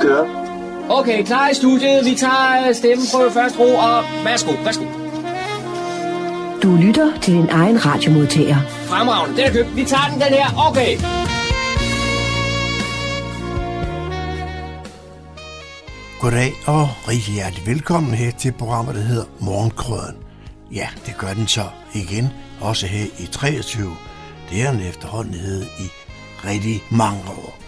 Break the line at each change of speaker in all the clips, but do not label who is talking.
kører.
Okay, klar i studiet. Vi tager stemmeprøve først, ro, og værsgo, værsgo.
Du lytter til din egen radiomodtager.
Fremragende, den er købt. Vi tager den, den her. Okay.
Goddag og rigtig hjertelig velkommen her til programmet, der hedder Morgenkrøden. Ja, det gør den så igen, også her i 23. Det er den efterhånden hed i rigtig mange år.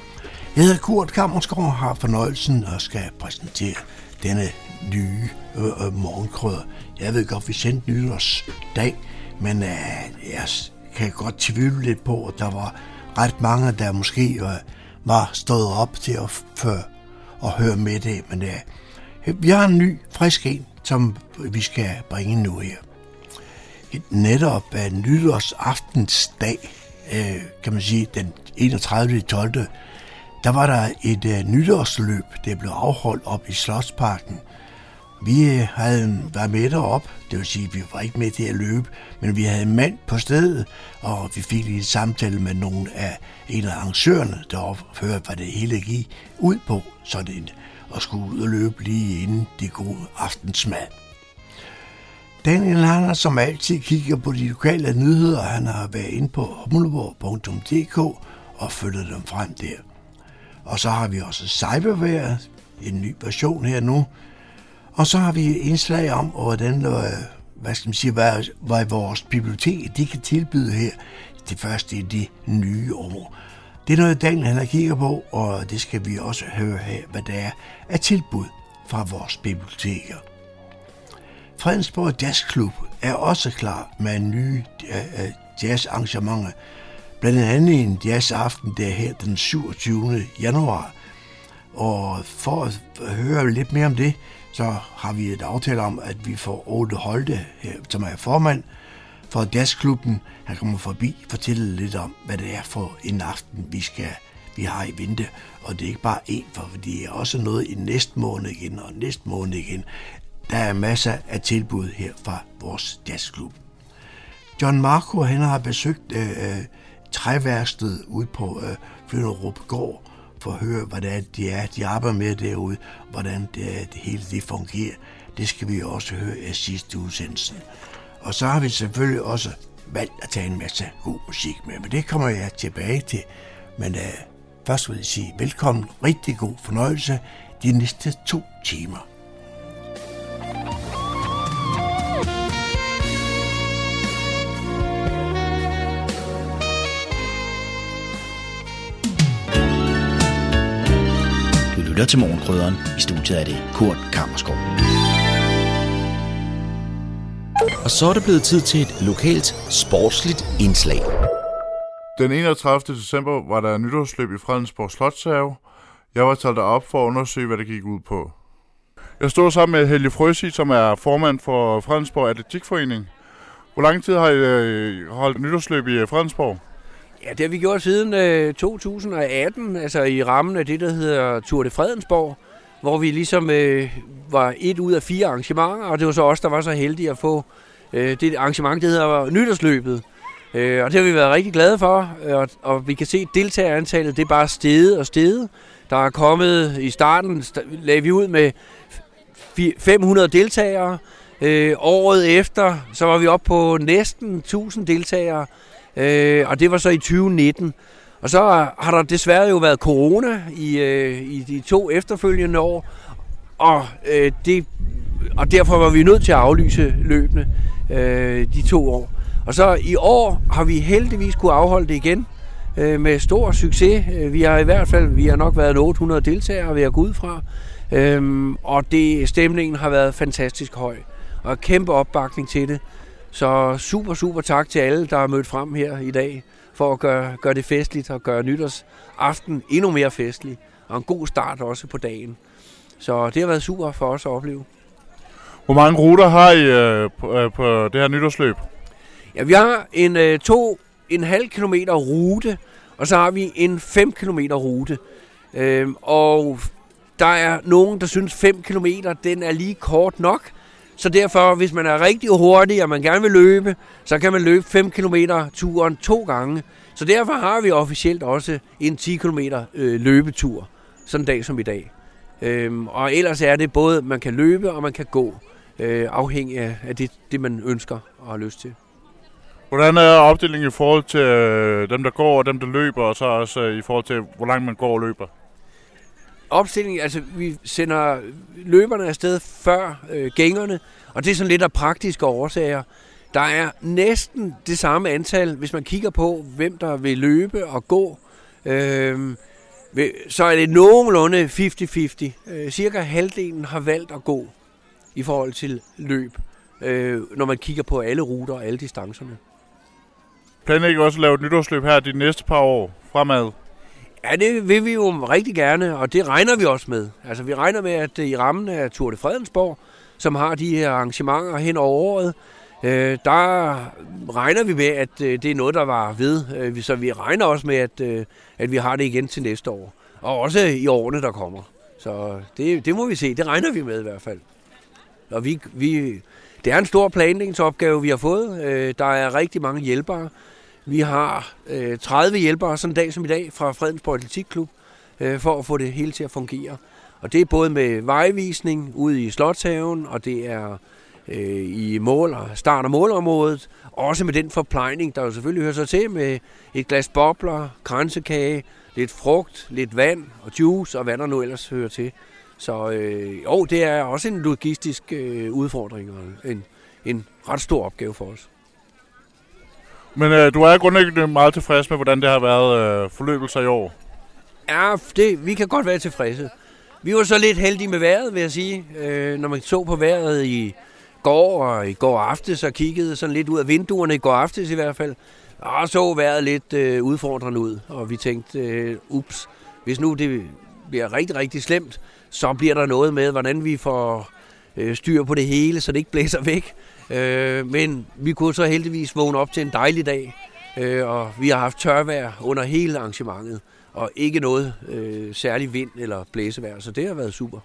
Jeg hedder Kurt Kammersgaard og har fornøjelsen og skal præsentere denne nye øh, øh, morgenkrøder. Jeg ved godt, vi sendte nytårsdag, men øh, jeg kan godt tvivle lidt på, at der var ret mange, der måske øh, var stået op til at, for, at høre med det. Men øh, vi har en ny, frisk en, som vi skal bringe nu her. Netop af nytårsaftens dag, øh, kan man sige, den 31. 12 der var der et øh, nytårsløb, der blev afholdt op i Slottsparken. Vi uh, havde været med derop, det vil sige, at vi var ikke med til at løbe, men vi havde en mand på stedet, og vi fik lige et samtale med nogle af en af arrangørerne deroppe, for hvad det hele gik ud på, sådan en, og skulle ud og løbe lige inden det gode aftensmad. Daniel han har som altid kigger på de lokale nyheder, han har været inde på humleborg.dk og følger dem frem der. Og så har vi også cyberware, en ny version her nu. Og så har vi indslag om, hvordan øh, hvad skal man sige, hvad, hvad vores bibliotek de kan tilbyde her det første i de nye år. Det er noget, Daniel han kigger på, og det skal vi også høre her, hvad der er af tilbud fra vores biblioteker. Fredensborg Jazzklub er også klar med en ny øh, øh, jazzarrangementer, blandt andet en jazzaften der her den 27. januar. Og for at høre lidt mere om det, så har vi et aftale om, at vi får Ole Holte, her, som er formand for jazzklubben. Han kommer forbi og fortæller lidt om, hvad det er for en aften, vi skal vi har i vente. Og det er ikke bare én, for det er også noget i næste måned igen og næste måned igen. Der er masser af tilbud her fra vores jazzklub. John Marco, han har besøgt øh, øh træværsted ude på øh, Flynderup Gård for at høre, hvordan det er, de arbejder med derude, hvordan det, øh, det hele det fungerer. Det skal vi også høre i sidste udsendelse. Og så har vi selvfølgelig også valgt at tage en masse god musik med, men det kommer jeg tilbage til. Men øh, først vil jeg sige velkommen, rigtig god fornøjelse de næste to timer.
Lytter til Morgenkrydderen. I studiet er det Kurt Kammerskov. Og så er det blevet tid til et lokalt sportsligt indslag.
Den 31. december var der nytårsløb i Fredensborg Slotshave. Jeg var taget op for at undersøge, hvad det gik ud på. Jeg stod sammen med Helge Frøsi, som er formand for Fredensborg Atletikforening. Hvor lang tid har I øh, holdt nytårsløb i øh, Fredensborg?
Ja, det har vi gjort siden øh, 2018, altså i rammen af det, der hedder Tour de Fredensborg, hvor vi ligesom øh, var et ud af fire arrangementer, og det var så os, der var så heldige at få øh, det arrangement, der hedder Nytårsløbet. Øh, og det har vi været rigtig glade for, øh, og, og vi kan se, at deltagerantallet det er bare steget og steget. Der er kommet i starten, lagde vi ud med 500 deltagere. Øh, året efter, så var vi oppe på næsten 1000 deltagere, øh, og det var så i 2019. Og så har der desværre jo været corona i, øh, i de to efterfølgende år, og, øh, det, og derfor var vi nødt til at aflyse løbende øh, de to år. Og så i år har vi heldigvis kunne afholde det igen øh, med stor succes. Øh, vi har i hvert fald vi har nok været 800 deltagere, ved at gå ud fra. øh, og det, stemningen har været fantastisk høj. Og kæmpe opbakning til det. Så super, super tak til alle, der er mødt frem her i dag for at gøre, gøre det festligt og gøre nytårsaften endnu mere festlig. Og en god start også på dagen. Så det har været super for os at opleve.
Hvor mange ruter har I øh, på, øh, på det her nytårsløb?
Ja, vi har en øh, to, en halv kilometer rute, og så har vi en 5 kilometer rute. Øhm, og der er nogen, der synes 5 km, den er lige kort nok. Så derfor, hvis man er rigtig hurtig, og man gerne vil løbe, så kan man løbe 5 km turen to gange. Så derfor har vi officielt også en 10 km øh, løbetur, sådan en dag som i dag. Øhm, og ellers er det både, man kan løbe og man kan gå, øh, afhængig af, det, det, man ønsker og har lyst til.
Hvordan er opdelingen i forhold til øh, dem, der går og dem, der løber, og så også øh, i forhold til, hvor langt man går og løber?
Opstilling, altså vi sender løberne afsted før øh, gængerne, og det er sådan lidt af praktiske årsager. Der er næsten det samme antal, hvis man kigger på, hvem der vil løbe og gå. Øh, så er det nogenlunde 50-50. Øh, cirka halvdelen har valgt at gå i forhold til løb, øh, når man kigger på alle ruter og alle distancerne.
Planlægger også at lave et nytårsløb her de næste par år fremad?
Ja, det vil vi jo rigtig gerne, og det regner vi også med. Altså, vi regner med, at øh, i rammen af Tour de Fredensborg, som har de her arrangementer hen over året, øh, der regner vi med, at øh, det er noget, der var ved. Øh, så vi regner også med, at, øh, at vi har det igen til næste år. Og også i årene, der kommer. Så det, det må vi se. Det regner vi med i hvert fald. Og vi, vi, det er en stor planlægningsopgave, vi har fået. Øh, der er rigtig mange hjælpere. Vi har øh, 30 hjælpere sådan en dag som i dag fra Fredensborg Atletikklub øh, for at få det hele til at fungere. Og det er både med vejvisning ude i Slotshaven, og det er øh, i mål og start- og målområdet. Også med den forplejning, der jo selvfølgelig hører sig til med et glas bobler, kransekage, lidt frugt, lidt vand og juice og hvad der nu ellers hører til. Så øh, jo, det er også en logistisk øh, udfordring og en, en ret stor opgave for os.
Men øh, du er grundlæggende meget tilfreds med, hvordan det har været øh, forløbelser i år?
Ja, det, vi kan godt være tilfredse. Vi var så lidt heldige med vejret, vil jeg sige. Øh, når man så på vejret i går og i går aftes og kiggede sådan lidt ud af vinduerne i går aftes i hvert fald, og så vejret lidt øh, udfordrende ud. Og vi tænkte, øh, ups, hvis nu det bliver rigtig, rigtig slemt, så bliver der noget med, hvordan vi får øh, styr på det hele, så det ikke blæser væk. Øh, men vi kunne så heldigvis vågne op til en dejlig dag, øh, og vi har haft tørvejr under hele arrangementet, og ikke noget øh, særlig vind eller blæsevejr, så det har været super.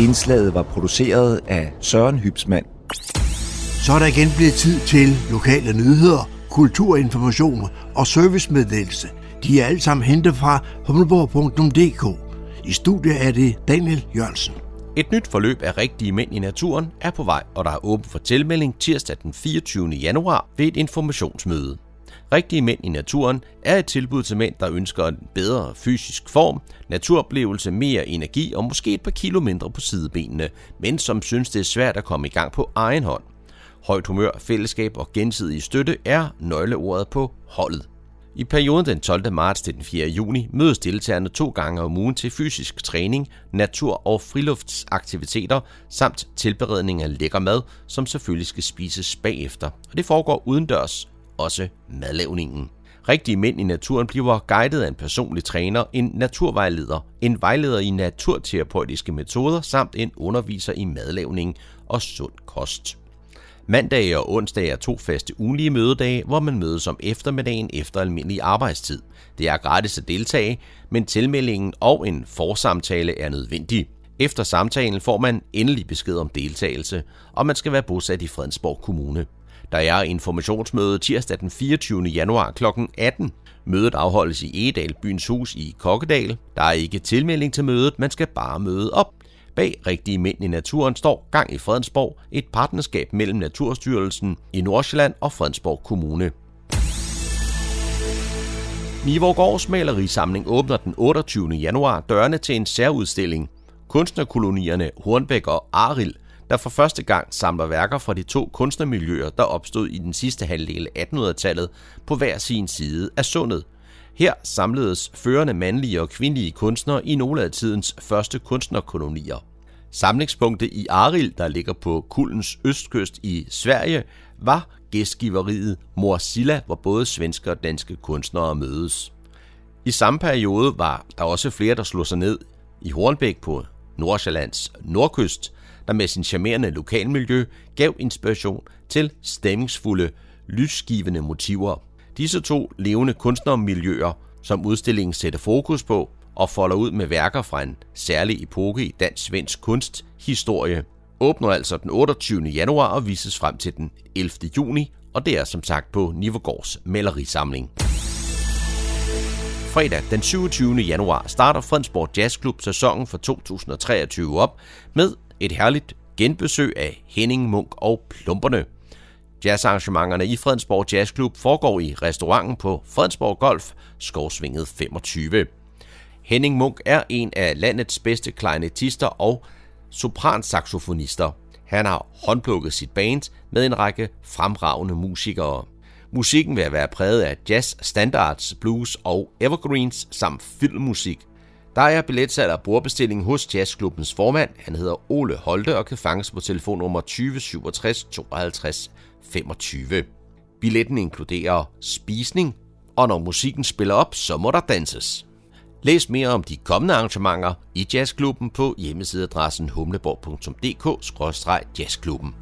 Indslaget var produceret af Søren Hybsmand.
Så er der igen blevet tid til lokale nyheder, kulturinformation og servicemeddelelse. De er alle sammen hentet fra humleborg.dk. I studiet er det Daniel Jørgensen.
Et nyt forløb af rigtige mænd i naturen er på vej, og der er åben for tilmelding tirsdag den 24. januar ved et informationsmøde. Rigtige mænd i naturen er et tilbud til mænd, der ønsker en bedre fysisk form, naturoplevelse, mere energi og måske et par kilo mindre på sidebenene, men som synes det er svært at komme i gang på egen hånd. Højt humør, fællesskab og gensidig støtte er nøgleordet på holdet. I perioden den 12. marts til den 4. juni mødes deltagerne to gange om ugen til fysisk træning, natur- og friluftsaktiviteter samt tilberedning af lækker mad, som selvfølgelig skal spises bagefter. Og det foregår udendørs, også madlavningen. Rigtige mænd i naturen bliver guidet af en personlig træner, en naturvejleder, en vejleder i naturterapeutiske metoder samt en underviser i madlavning og sund kost. Mandag og onsdag er to faste ugenlige mødedage, hvor man mødes om eftermiddagen efter almindelig arbejdstid. Det er gratis at deltage, men tilmeldingen og en forsamtale er nødvendig. Efter samtalen får man endelig besked om deltagelse, og man skal være bosat i Fredensborg Kommune. Der er informationsmøde tirsdag den 24. januar kl. 18. Mødet afholdes i Edal Byens Hus i Kokkedal. Der er ikke tilmelding til mødet, man skal bare møde op. Bag Rigtige Mænd i Naturen står Gang i Fredensborg, et partnerskab mellem Naturstyrelsen i Nordsjælland og Fredensborg Kommune. Nivorgårds malerisamling åbner den 28. januar dørene til en særudstilling. Kunstnerkolonierne Hornbæk og Aril, der for første gang samler værker fra de to kunstnermiljøer, der opstod i den sidste halvdel af 1800-tallet på hver sin side af sundet – her samledes førende mandlige og kvindelige kunstnere i nogle af tidens første kunstnerkolonier. Samlingspunktet i Aril, der ligger på Kullens østkyst i Sverige, var gæstgiveriet Morsilla, hvor både svenske og danske kunstnere mødes. I samme periode var der også flere, der slog sig ned i Hornbæk på Nordsjællands nordkyst, der med sin charmerende lokalmiljø gav inspiration til stemningsfulde, lysgivende motiver. Disse to levende kunstnermiljøer, som udstillingen sætter fokus på og folder ud med værker fra en særlig epoke i dansk-svensk kunsthistorie, åbner altså den 28. januar og vises frem til den 11. juni, og det er som sagt på Nivogårds malerisamling. Fredag den 27. januar starter Fredensborg Jazzklub sæsonen for 2023 op med et herligt genbesøg af Henning Munk og Plumperne. Jazzarrangementerne i Fredensborg Jazzklub foregår i restauranten på Fredensborg Golf, Skovsvinget 25. Henning Munk er en af landets bedste klarinetister og sopransaxofonister. Han har håndplukket sit band med en række fremragende musikere. Musikken vil være præget af jazz, standards, blues og evergreens samt filmmusik. Der er billetsalg og bordbestilling hos Jazzklubbens formand. Han hedder Ole Holte og kan fanges på telefonnummer 20 67 52 25. Billetten inkluderer spisning, og når musikken spiller op, så må der danses. Læs mere om de kommende arrangementer i Jazzklubben på hjemmesideadressen humleborg.dk-jazzklubben.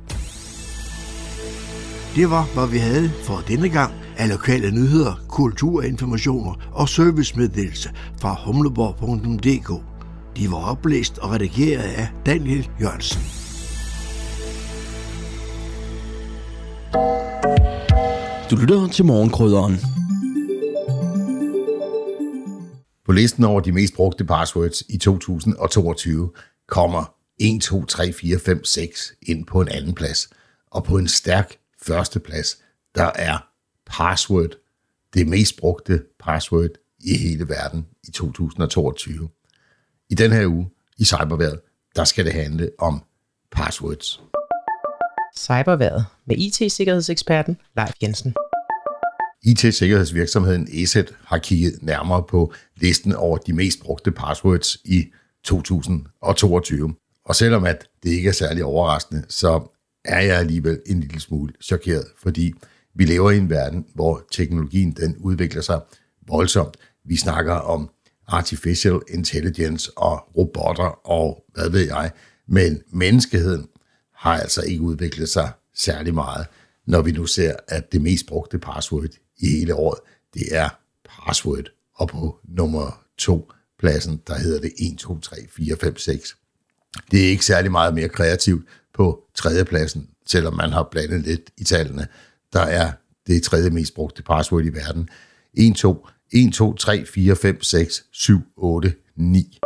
Det var, hvad vi havde for denne gang af lokale nyheder, kulturinformationer og servicemeddelelse fra humleborg.dk. De var oplæst og redigeret af Daniel Jørgensen.
Du lytter til morgenkrydderen.
På listen over de mest brugte passwords i 2022 kommer 1, 2, 3, 4, 5, 6 ind på en anden plads. Og på en stærk første plads, der er password det mest brugte password i hele verden i 2022. I den her uge i Cyberværet, der skal det handle om passwords.
Cyberværet med IT-sikkerhedseksperten Leif Jensen.
IT-sikkerhedsvirksomheden ESET har kigget nærmere på listen over de mest brugte passwords i 2022. Og selvom at det ikke er særlig overraskende, så er jeg alligevel en lille smule chokeret, fordi vi lever i en verden, hvor teknologien den udvikler sig voldsomt. Vi snakker om artificial intelligence og robotter og hvad ved jeg, men menneskeheden har altså ikke udviklet sig særlig meget, når vi nu ser, at det mest brugte password i hele året, det er password. Og på nummer to pladsen, der hedder det 1, 2, 3, 4, 5, 6. Det er ikke særlig meget mere kreativt på tredjepladsen, selvom man har blandet lidt i tallene. Der er det tredje mest brugte password i verden. 1, 2, 1, 2, 3, 4, 5, 6, 7, 8, 9.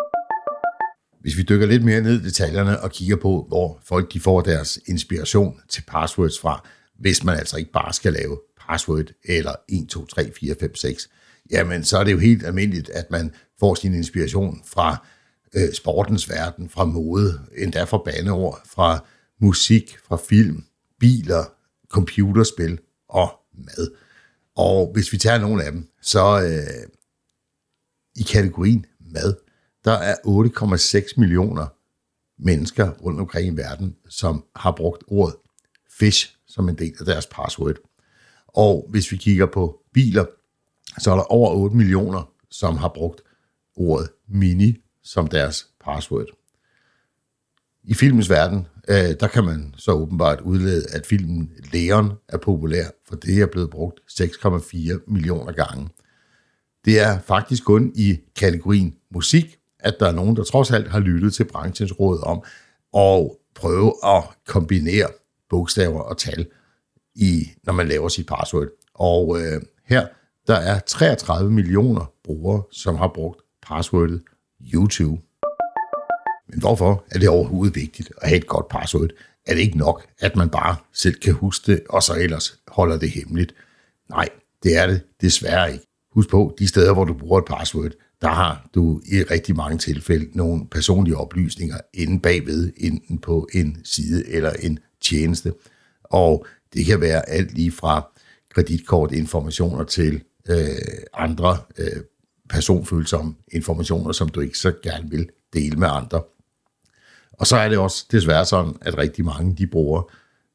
Hvis vi dykker lidt mere ned i detaljerne og kigger på, hvor folk de får deres inspiration til passwords fra, hvis man altså ikke bare skal lave password eller 1, 2, 3, 4, 5, 6, jamen så er det jo helt almindeligt, at man får sin inspiration fra øh, sportens verden, fra mode, endda fra baneord, fra musik, fra film, biler, computerspil og mad. Og hvis vi tager nogle af dem, så øh, i kategorien mad, der er 8,6 millioner mennesker rundt omkring i verden, som har brugt ordet fish som en del af deres password. Og hvis vi kigger på biler, så er der over 8 millioner, som har brugt ordet mini som deres password. I filmens verden, øh, der kan man så åbenbart udlede, at filmen Leon er populær, for det er blevet brugt 6,4 millioner gange. Det er faktisk kun i kategorien musik, at der er nogen, der trods alt har lyttet til branchens råd om at prøve at kombinere bogstaver og tal, i, når man laver sit password. Og øh, her, der er 33 millioner brugere, som har brugt passwordet YouTube. Men hvorfor er det overhovedet vigtigt at have et godt password? Er det ikke nok, at man bare selv kan huske det, og så ellers holder det hemmeligt? Nej, det er det desværre ikke. Husk på, de steder, hvor du bruger et password, der har du i rigtig mange tilfælde nogle personlige oplysninger inde bagved, enten på en side eller en tjeneste. Og det kan være alt lige fra kreditkortinformationer til øh, andre øh, personfølsomme informationer, som du ikke så gerne vil dele med andre. Og så er det også desværre sådan, at rigtig mange de bruger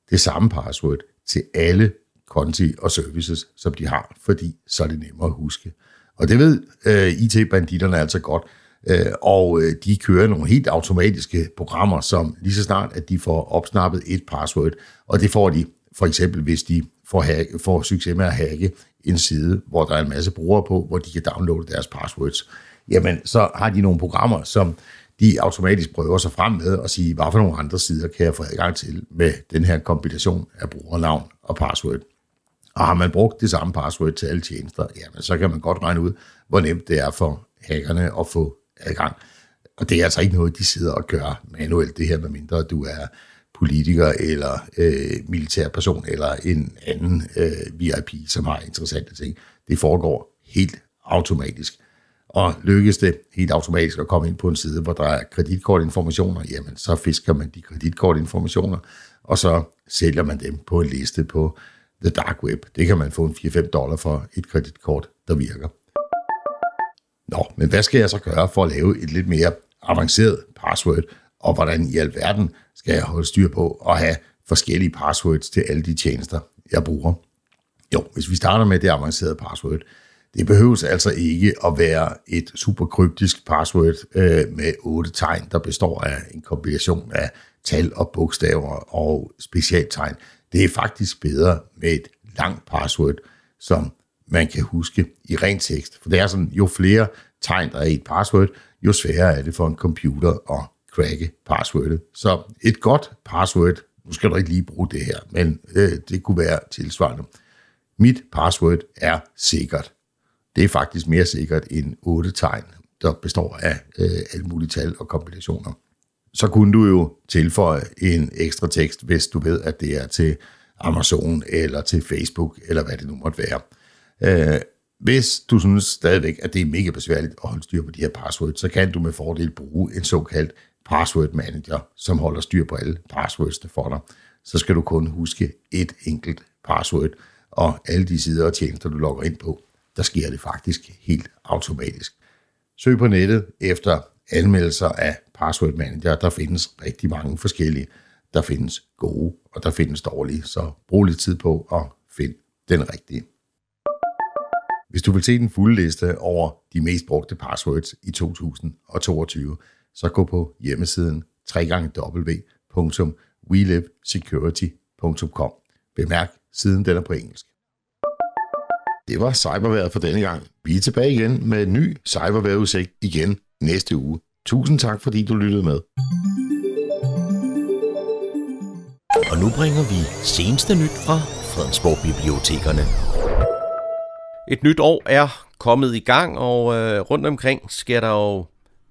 det samme password til alle konti og services, som de har, fordi så er det nemmere at huske. Og det ved øh, IT-banditterne altså godt, øh, og øh, de kører nogle helt automatiske programmer, som lige så snart, at de får opsnappet et password, og det får de for eksempel, hvis de får, hack, får succes med at hacke en side, hvor der er en masse brugere på, hvor de kan downloade deres passwords, jamen så har de nogle programmer, som de automatisk prøver sig frem med og sige, hvad for nogle andre sider kan jeg få adgang til med den her kombination af brugernavn og password. Og har man brugt det samme password til alle tjenester, jamen så kan man godt regne ud, hvor nemt det er for hackerne at få adgang. Og det er altså ikke noget, de sidder og gør manuelt, det her, medmindre du er politiker eller øh, militær person eller en anden øh, VIP, som har interessante ting. Det foregår helt automatisk. Og lykkes det helt automatisk at komme ind på en side, hvor der er kreditkortinformationer, jamen så fisker man de kreditkortinformationer, og så sælger man dem på en liste på The Dark Web. Det kan man få en 4-5 dollar for et kreditkort, der virker. Nå, men hvad skal jeg så gøre for at lave et lidt mere avanceret password, og hvordan i alverden skal jeg holde styr på at have forskellige passwords til alle de tjenester, jeg bruger? Jo, hvis vi starter med det avancerede password, det behøves altså ikke at være et super kryptisk password øh, med otte tegn, der består af en kombination af tal og bogstaver og specialtegn. Det er faktisk bedre med et langt password, som man kan huske i ren tekst. For det er sådan, jo flere tegn der er i et password, jo sværere er det for en computer at cracke passwordet. Så et godt password, nu skal du ikke lige bruge det her, men øh, det kunne være tilsvarende. Mit password er sikkert. Det er faktisk mere sikkert end otte tegn, der består af øh, alle mulige tal og kombinationer. Så kunne du jo tilføje en ekstra tekst, hvis du ved, at det er til Amazon eller til Facebook, eller hvad det nu måtte være. Øh, hvis du synes stadigvæk, at det er mega besværligt at holde styr på de her passwords, så kan du med fordel bruge en såkaldt password manager, som holder styr på alle passwords for dig. Så skal du kun huske et enkelt password, og alle de sider og tjenester, du logger ind på, der sker det faktisk helt automatisk. Søg på nettet efter anmeldelser af password manager. Der findes rigtig mange forskellige. Der findes gode, og der findes dårlige, så brug lidt tid på at finde den rigtige. Hvis du vil se den fulde liste over de mest brugte passwords i 2022, så gå på hjemmesiden www.welivesecurity.com. Bemærk, siden den er på engelsk. Det var cyberværet for denne gang. Vi er tilbage igen med en ny cyberværetudsigt igen næste uge. Tusind tak, fordi du lyttede med.
Og nu bringer vi seneste nyt fra Fredensborg Bibliotekerne. Et nyt år er kommet i gang, og øh, rundt omkring sker der jo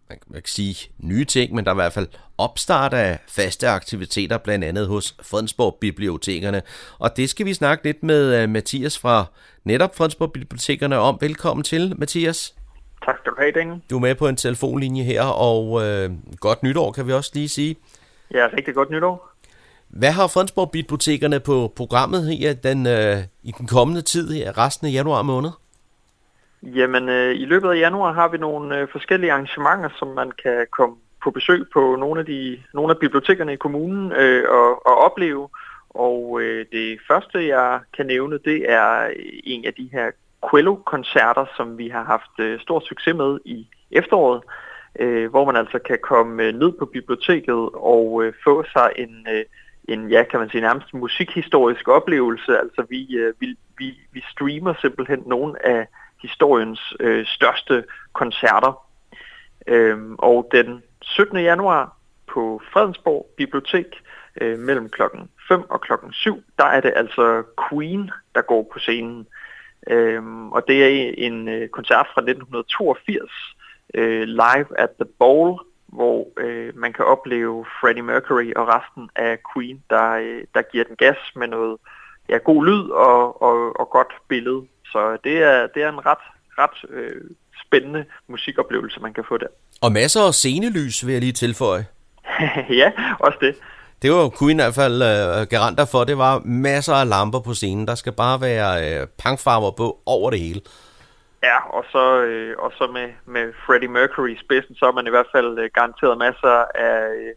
man kan ikke sige nye ting, men der er i hvert fald opstart af faste aktiviteter, blandt andet hos Fredensborg Bibliotekerne. Og det skal vi snakke lidt med uh, Mathias fra netop Fredensborg Bibliotekerne om. Velkommen til, Mathias.
Tak skal du have, Daniel.
Du er med på en telefonlinje her, og uh, godt nytår kan vi også lige sige.
Ja, rigtig godt nytår.
Hvad har Fredensborg Bibliotekerne på programmet her den, uh, i den kommende tid, her, resten af januar måned?
Jamen, øh, i løbet af januar har vi nogle øh, forskellige arrangementer, som man kan komme på besøg på nogle af, de, nogle af bibliotekerne i kommunen øh, og, og opleve. Og øh, det første, jeg kan nævne, det er en af de her Quello-koncerter, som vi har haft øh, stor succes med i efteråret, øh, hvor man altså kan komme øh, ned på biblioteket og øh, få sig en, øh, en, ja, kan man sige, nærmest musikhistorisk oplevelse. Altså vi, øh, vi, vi, vi streamer simpelthen nogle af historiens øh, største koncerter. Øh, og den 17. januar på Fredensborg Bibliotek øh, mellem klokken 5 og klokken 7, der er det altså Queen, der går på scenen. Øhm, og det er en øh, koncert fra 1982, øh, live at the Bowl, hvor øh, man kan opleve Freddie Mercury og resten af Queen, der, øh, der giver den gas med noget ja, god lyd og, og, og godt billede. Så det er, det er en ret, ret øh, spændende musikoplevelse, man kan få der.
Og masser af scenelys, vil jeg lige tilføje.
ja, også det.
Det var Queen i hvert fald øh, garanter for. Det var masser af lamper på scenen. Der skal bare være øh, pangfarver på over det hele.
Ja, og så, øh, og så med, med Freddie Mercury i spidsen, så er man i hvert fald øh, garanteret masser af, øh,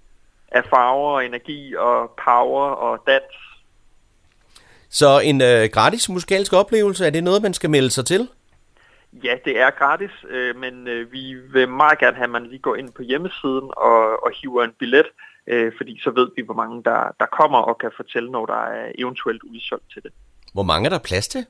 af farver, energi og power og dans
så en øh, gratis musikalsk oplevelse, er det noget, man skal melde sig til?
Ja, det er gratis, øh, men øh, vi vil meget gerne have, at man lige går ind på hjemmesiden og, og hiver en billet, øh, fordi så ved vi, hvor mange der, der kommer og kan fortælle, når der er eventuelt udsolgt til det.
Hvor mange er der plads til?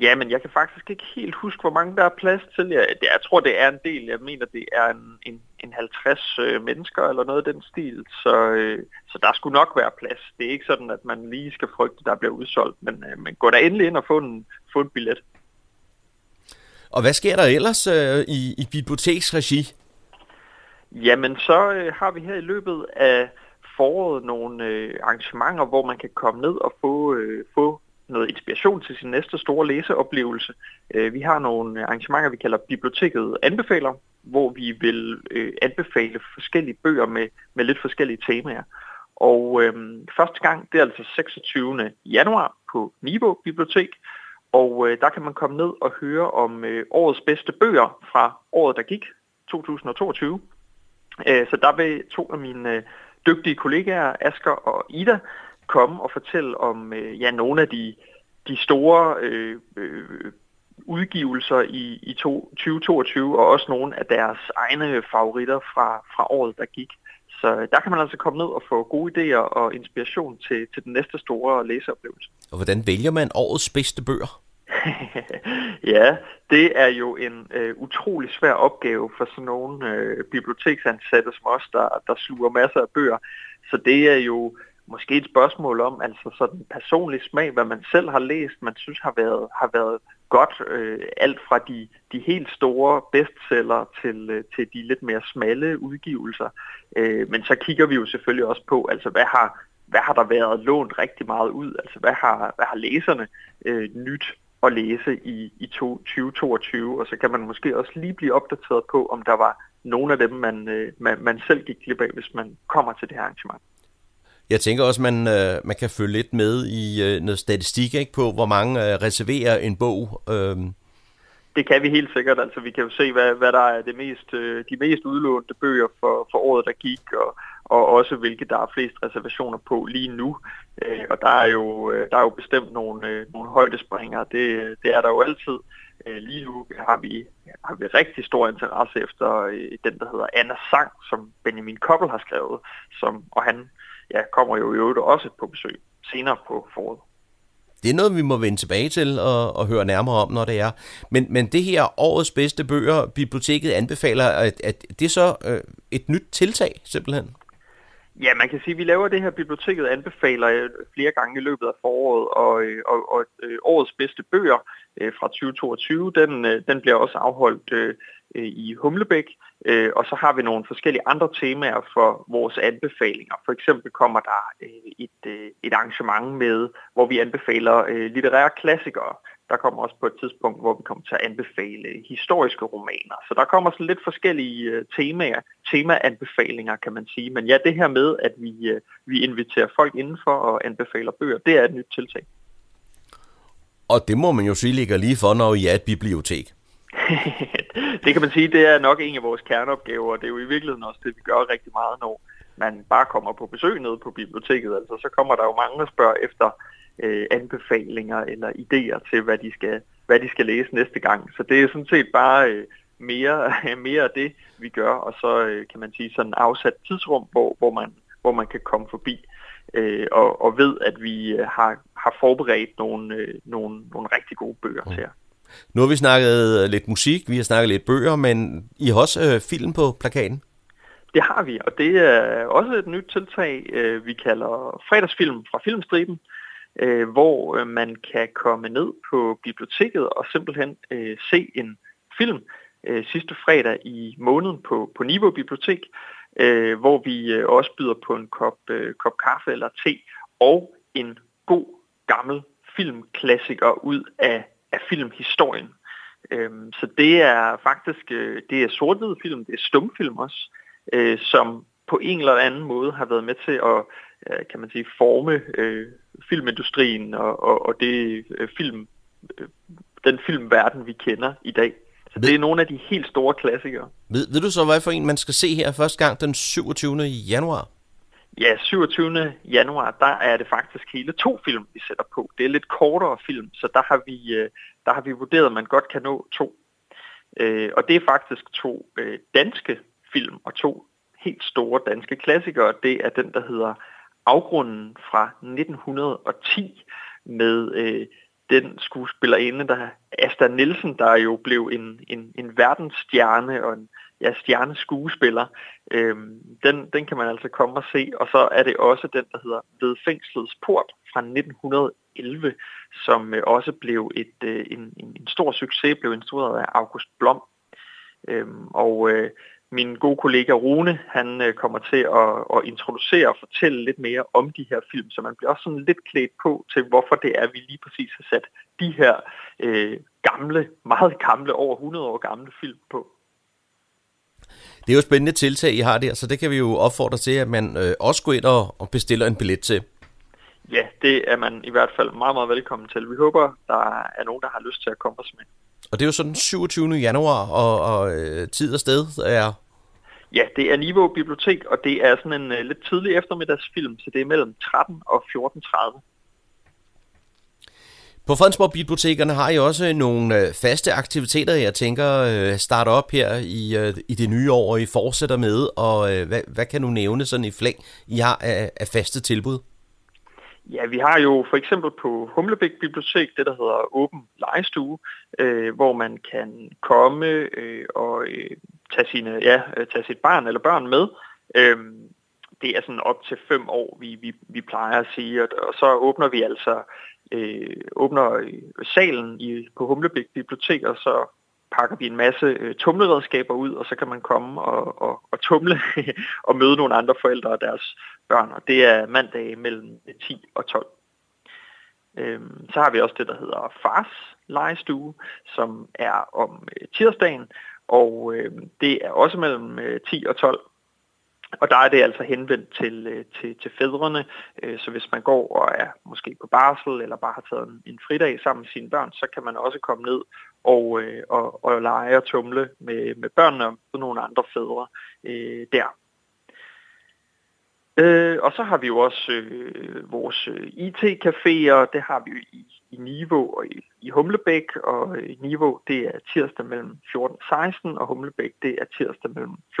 Ja, men jeg kan faktisk ikke helt huske, hvor mange der er plads til. Jeg, jeg tror, det er en del. Jeg mener, det er en, en, en 50 øh, mennesker eller noget af den stil. Så, øh, så der skulle nok være plads. Det er ikke sådan, at man lige skal frygte, der bliver udsolgt. Men, øh, men gå da endelig ind og få en, få en billet.
Og hvad sker der ellers øh, i, i biblioteksregi?
Jamen, så øh, har vi her i løbet af foråret nogle øh, arrangementer, hvor man kan komme ned og få, øh, få noget inspiration til sin næste store læseoplevelse. Øh, vi har nogle arrangementer, vi kalder Biblioteket Anbefaler, hvor vi vil øh, anbefale forskellige bøger med, med lidt forskellige temaer. Og øh, første gang, det er altså 26. januar på Niveau Bibliotek, og øh, der kan man komme ned og høre om øh, årets bedste bøger fra året, der gik, 2022. Øh, så der vil to af mine øh, dygtige kollegaer, Asker og Ida, komme og fortælle om øh, ja, nogle af de, de store øh, øh, udgivelser i, i to, 2022, og også nogle af deres egne favoritter fra, fra året, der gik. Så øh, der kan man altså komme ned og få gode idéer og inspiration til, til den næste store læseoplevelse.
Og hvordan vælger man årets bedste bøger?
ja, det er jo en øh, utrolig svær opgave for sådan nogle øh, biblioteksansatte som os, der, der sluger masser af bøger. Så det er jo måske et spørgsmål om altså sådan personlig smag, hvad man selv har læst, man synes har været, har været godt. Øh, alt fra de, de helt store bestseller til, øh, til de lidt mere smalle udgivelser. Øh, men så kigger vi jo selvfølgelig også på, altså hvad har, hvad har der været lånt rigtig meget ud? Altså hvad har, hvad har læserne øh, nyt at læse i, i to, 2022? Og så kan man måske også lige blive opdateret på, om der var nogle af dem, man, øh, man, man selv gik glip af, hvis man kommer til det her arrangement.
Jeg tænker også, man, øh, man kan følge lidt med i øh, noget statistik ikke, på, hvor mange øh, reserverer en bog. Øh.
Det kan vi helt sikkert. Altså, vi kan jo se, hvad, hvad der er det mest, øh, de mest udlånte bøger for, for året, der gik, og, og også hvilke der er flest reservationer på lige nu. Øh, og der er jo, øh, der er jo bestemt nogle, øh, nogle højdespringere. Det, det er der jo altid. Øh, lige nu har vi, har vi rigtig stor interesse efter øh, den, der hedder Anna Sang, som Benjamin Koppel har skrevet, som, og han ja, kommer jo i øvrigt også på besøg senere på foråret.
Det er noget, vi må vende tilbage til og, og høre nærmere om, når det er. Men, men det her årets bedste bøger, biblioteket anbefaler, at, at det er så øh, et nyt tiltag simpelthen?
Ja, man kan sige, at vi laver det her biblioteket anbefaler øh, flere gange i løbet af foråret, og, øh, og, og øh, årets bedste bøger fra 2022, den, den bliver også afholdt i Humlebæk, og så har vi nogle forskellige andre temaer for vores anbefalinger. For eksempel kommer der et, et arrangement med, hvor vi anbefaler litterære klassikere, der kommer også på et tidspunkt, hvor vi kommer til at anbefale historiske romaner. Så der kommer sådan lidt forskellige uh, temaer, temaanbefalinger kan man sige. Men ja, det her med, at vi, uh, vi inviterer folk indenfor og anbefaler bøger, det er et nyt tiltag.
Og det må man jo sige ligger lige for, når I er et bibliotek.
det kan man sige, det er nok en af vores kerneopgaver, og det er jo i virkeligheden også det, vi gør rigtig meget, når man bare kommer på besøg nede på biblioteket. Altså, så kommer der jo mange, der spørger efter øh, anbefalinger eller idéer til, hvad de, skal, hvad de skal læse næste gang. Så det er sådan set bare øh, mere, mere af det, vi gør, og så øh, kan man sige sådan afsat tidsrum, hvor, hvor, man, hvor man kan komme forbi øh, og, og ved, at vi øh, har, har forberedt nogle, øh, nogle, nogle rigtig gode bøger mm. til jer.
Nu har vi snakket lidt musik, vi har snakket lidt bøger, men I har også øh, film på plakaten?
Det har vi, og det er også et nyt tiltag, øh, vi kalder fredagsfilm fra Filmstriben, øh, hvor øh, man kan komme ned på biblioteket og simpelthen øh, se en film øh, sidste fredag i måneden på, på Niveau Bibliotek, øh, hvor vi øh, også byder på en kop, øh, kop kaffe eller te og en god gammel filmklassiker ud af, af filmhistorien. Øhm, så det er faktisk øh, det er sort film, det er stumfilm også, øh, som på en eller anden måde har været med til at kan man sige, forme øh, filmindustrien og, og, og det øh, film, øh, den filmverden, vi kender i dag. Så ved, det er nogle af de helt store klassikere.
Ved, ved du så, hvad for en man skal se her første gang den 27. januar?
Ja, 27. januar, der er det faktisk hele to film, vi sætter på. Det er lidt kortere film, så der har vi, øh, der har vi vurderet, at man godt kan nå to. Øh, og det er faktisk to danske film og to helt store danske klassikere. Det er den, der hedder Afgrunden fra 1910 med øh, den skuespillerinde, der Asta Nielsen, der jo blev en, en, en verdensstjerne og en ja, stjerneskuespiller. Øhm, den, den kan man altså komme og se. Og så er det også den, der hedder Ved fængslets port fra 1911, som øh, også blev et, øh, en, en, en stor succes, blev instrueret af August Blom. Øhm, og øh, min gode kollega Rune, han øh, kommer til at, at introducere og fortælle lidt mere om de her film, så man bliver også sådan lidt klædt på til, hvorfor det er, vi lige præcis har sat de her øh, gamle, meget gamle, over 100 år gamle film på.
Det er jo spændende tiltag, I har der, så det kan vi jo opfordre til, at man øh, også går ind og, og bestiller en billet til.
Ja, det er man i hvert fald meget, meget velkommen til. Vi håber, der er nogen, der har lyst til at komme os med.
Og det er jo sådan 27. januar, og, og øh, tid og sted er...
Ja, det er Niveau Bibliotek, og det er sådan en uh, lidt tidlig eftermiddagsfilm, så det er mellem 13 og 14.30.
På Fredensborg Bibliotekerne har I også nogle øh, faste aktiviteter, jeg tænker øh, starter op her i, øh, i det nye år, og I fortsætter med. Og hvad, hvad kan du nævne sådan i flæng, I har af, af faste tilbud?
Ja, vi har jo for eksempel på Humlebæk Bibliotek det, der hedder Åben Lejestue, øh, hvor man kan komme øh, og øh, tage, sine, ja, øh, tage sit barn eller børn med. Øhm, det er sådan op til fem år, vi, vi, vi plejer at sige, og, og så åbner vi altså øh, åbner øh, salen i, på Humlebæk Bibliotek, og så pakker vi en masse øh, tumleredskaber ud, og så kan man komme og, og, og tumle og møde nogle andre forældre og deres børn, og det er mandag mellem 10 og 12. Øhm, så har vi også det, der hedder Fars legestue, som er om øh, tirsdagen, og øh, det er også mellem øh, 10 og 12. Og der er det altså henvendt til, øh, til, til fædrene, øh, så hvis man går og er måske på barsel eller bare har taget en, en fridag sammen med sine børn, så kan man også komme ned og, øh, og, og lege og tumle med, med børnene og nogle andre fædre øh, der. Øh, og så har vi jo også øh, vores øh, IT-caféer, det har vi jo i, i Niveau og i, i Humlebæk, og øh, i Niveau det er tirsdag mellem 14.16, og Humlebæk det er tirsdag mellem 14.30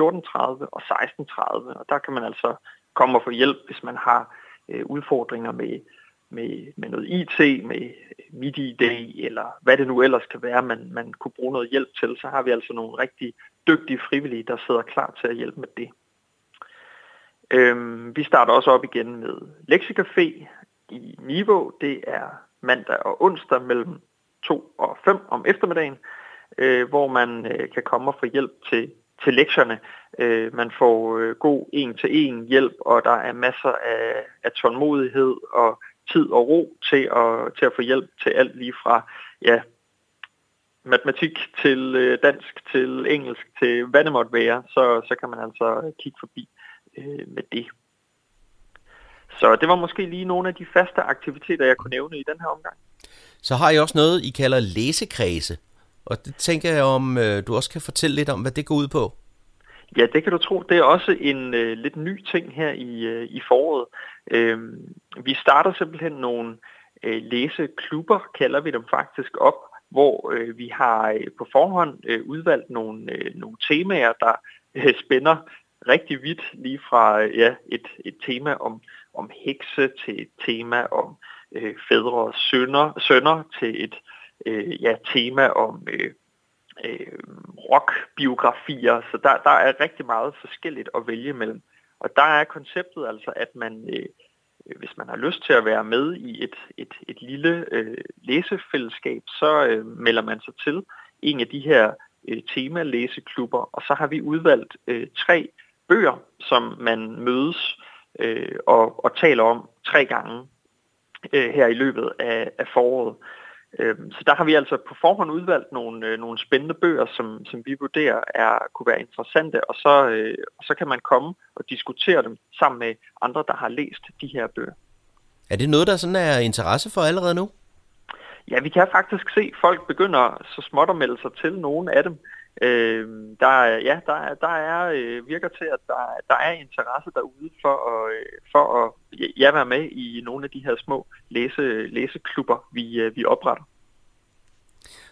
og 16.30, og der kan man altså komme og få hjælp, hvis man har øh, udfordringer med, med, med noget IT, med øh, MidiID, eller hvad det nu ellers kan være, man, man kunne bruge noget hjælp til, så har vi altså nogle rigtig dygtige frivillige, der sidder klar til at hjælpe med det. Øhm, vi starter også op igen med Lexicafé i Niveau. Det er mandag og onsdag mellem 2 og 5 om eftermiddagen, øh, hvor man øh, kan komme og få hjælp til, til lektierne. Øh, man får øh, god en-til-en hjælp, og der er masser af, af tålmodighed og tid og ro til at, til at få hjælp til alt lige fra ja, matematik til øh, dansk til engelsk til hvad det måtte være, så, så kan man altså kigge forbi øh, med det. Så det var måske lige nogle af de faste aktiviteter, jeg kunne nævne i den her omgang.
Så har I også noget, I kalder læsekredse. Og det tænker jeg, om øh, du også kan fortælle lidt om, hvad det går ud på.
Ja, det kan du tro. Det er også en øh, lidt ny ting her i, øh, i foråret. Øh, vi starter simpelthen nogle øh, læseklubber, kalder vi dem faktisk op, hvor øh, vi har øh, på forhånd øh, udvalgt nogle, øh, nogle temaer, der øh, spænder rigtig vidt, lige fra ja, et, et tema om, om hekse til et tema om øh, fædre og sønner, sønner til et øh, ja, tema om øh, øh, rockbiografier. Så der, der er rigtig meget forskelligt at vælge mellem. Og der er konceptet altså, at man, øh, øh, hvis man har lyst til at være med i et, et, et lille øh, læsefællesskab, så øh, melder man sig til en af de her øh, tema-læseklubber, og så har vi udvalgt øh, tre bøger, som man mødes øh, og, og taler om tre gange øh, her i løbet af, af foråret. Øh, så der har vi altså på forhånd udvalgt nogle, øh, nogle spændende bøger, som, som vi vurderer er, kunne være interessante, og så, øh, og så kan man komme og diskutere dem sammen med andre, der har læst de her bøger.
Er det noget, der sådan er interesse for allerede nu?
Ja, vi kan faktisk se, at folk begynder så småt at melde sig til nogle af dem. Øh, der, ja, der, der er, øh, virker til, at der, der er interesse derude for at, øh, for at ja, være med i nogle af de her små læse, læseklubber, vi, øh, vi opretter.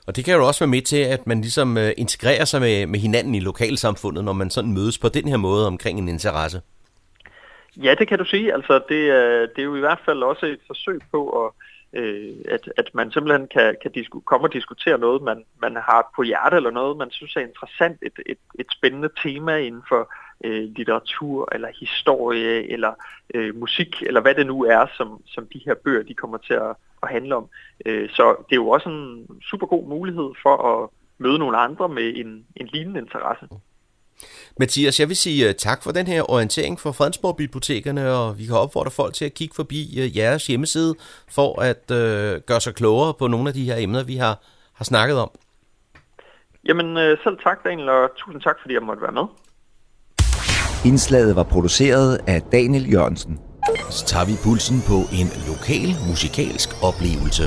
Og det kan jo også være med til, at man ligesom øh, integrerer sig med, med hinanden i lokalsamfundet, når man sådan mødes på den her måde omkring en interesse.
Ja, det kan du sige. Altså, det, det er jo i hvert fald også et forsøg på at øh, at, at man simpelthen kan, kan disku, komme og diskutere noget, man, man har på hjerte eller noget, man synes er interessant, et, et, et spændende tema inden for øh, litteratur eller historie eller øh, musik, eller hvad det nu er, som, som de her bøger de kommer til at, at handle om. Øh, så det er jo også en super god mulighed for at møde nogle andre med en, en lignende interesse.
Mathias, jeg vil sige uh, tak for den her orientering for Fredensborg Bibliotekerne, og vi kan opfordre folk til at kigge forbi uh, jeres hjemmeside for at uh, gøre sig klogere på nogle af de her emner, vi har, har snakket om.
Jamen uh, selv tak, Daniel, og tusind tak, fordi jeg måtte være med.
Indslaget var produceret af Daniel Jørgensen.
Så tager vi pulsen på en lokal musikalsk oplevelse.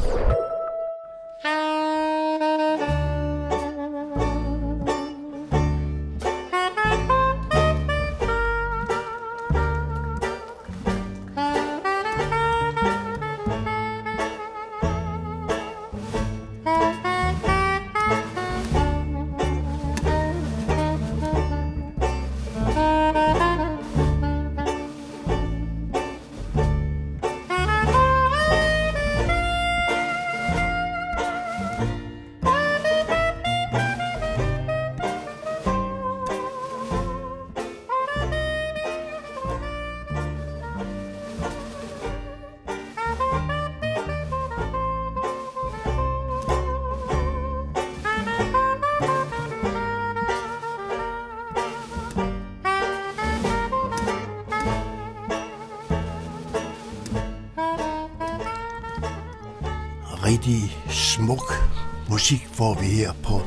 Her på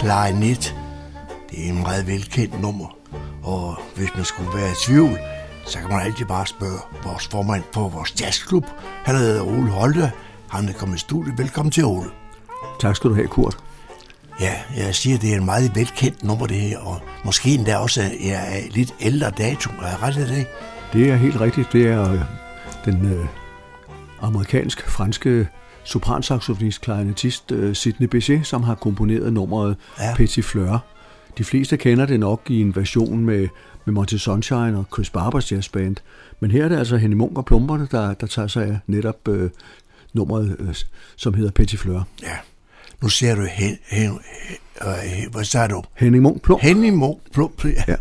klarinet. Det er en meget velkendt nummer, og hvis man skulle være i tvivl, så kan man altid bare spørge vores formand på vores jazzklub. Han hedder Ole Holte. Han er kommet i studiet. Velkommen til, Ole.
Tak skal du have, Kurt.
Ja, jeg siger, det er en meget velkendt nummer, det her, og måske endda også er, er lidt ældre dato. Er jeg ret i det?
Det er helt rigtigt. Det er øh, den øh, amerikansk-franske sopransaxofonist, klarinetist uh, Sidney Bechet, som har komponeret nummeret ja. Petit Fleur. De fleste kender det nok i en version med, med Monty Sunshine og Chris Barbers jazzband. Men her er det altså Henning Munk og Plumperne, der, der tager sig af netop uh, nummeret, uh, som hedder Petit Fleur.
Ja. Nu ser du hen, hen, hen, hvad sagde du?
Henning Munk Plump.
Henning Munk Plump, ja.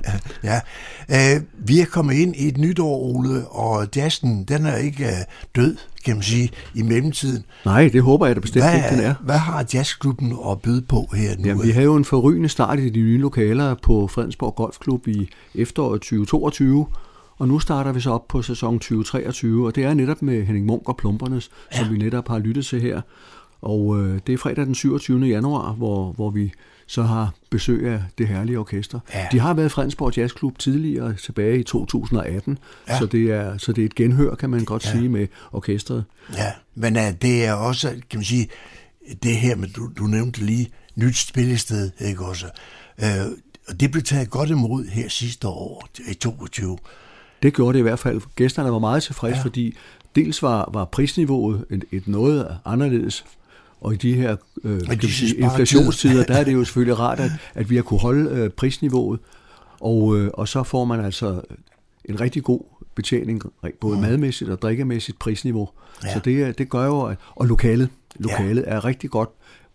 ja. Uh, vi er kommet ind i et nyt år, Ole, og jazzen, den er ikke uh, død, kan man sige, i mellemtiden.
Nej, det håber jeg da bestemt
hvad,
ikke, den er.
Hvad har jazzklubben at byde på her nu?
Jamen, vi havde jo en forrygende start i de nye lokaler på Fredensborg Golfklub i efteråret 2022, og nu starter vi så op på sæson 2023, og det er netop med Henning Munk og Plumpernes, ja. som vi netop har lyttet til her. Og øh, det er fredag den 27. januar, hvor, hvor vi så har besøg af det herlige orkester. Ja. De har været i Fredensborg Jazzklub tidligere, tilbage i 2018, ja. så, det er, så det er et genhør, kan man godt ja. sige, med orkestret.
Ja, men uh, det er også, kan man sige, det her med, du, du nævnte lige, nyt spillested, ikke også? Uh, og det blev taget godt imod her sidste år, i 22.
Det gjorde det i hvert fald. Gæsterne var meget tilfredse, ja. fordi dels var, var prisniveauet et, et noget anderledes og i de her øh, sige, inflationstider, der er det jo selvfølgelig rart, at, at vi har kunne holde øh, prisniveauet, og, øh, og så får man altså en rigtig god betjening, både mm. madmæssigt og drikkemæssigt prisniveau. Ja. Så det, det gør jo, at, og lokalet, lokalet ja. er rigtig godt,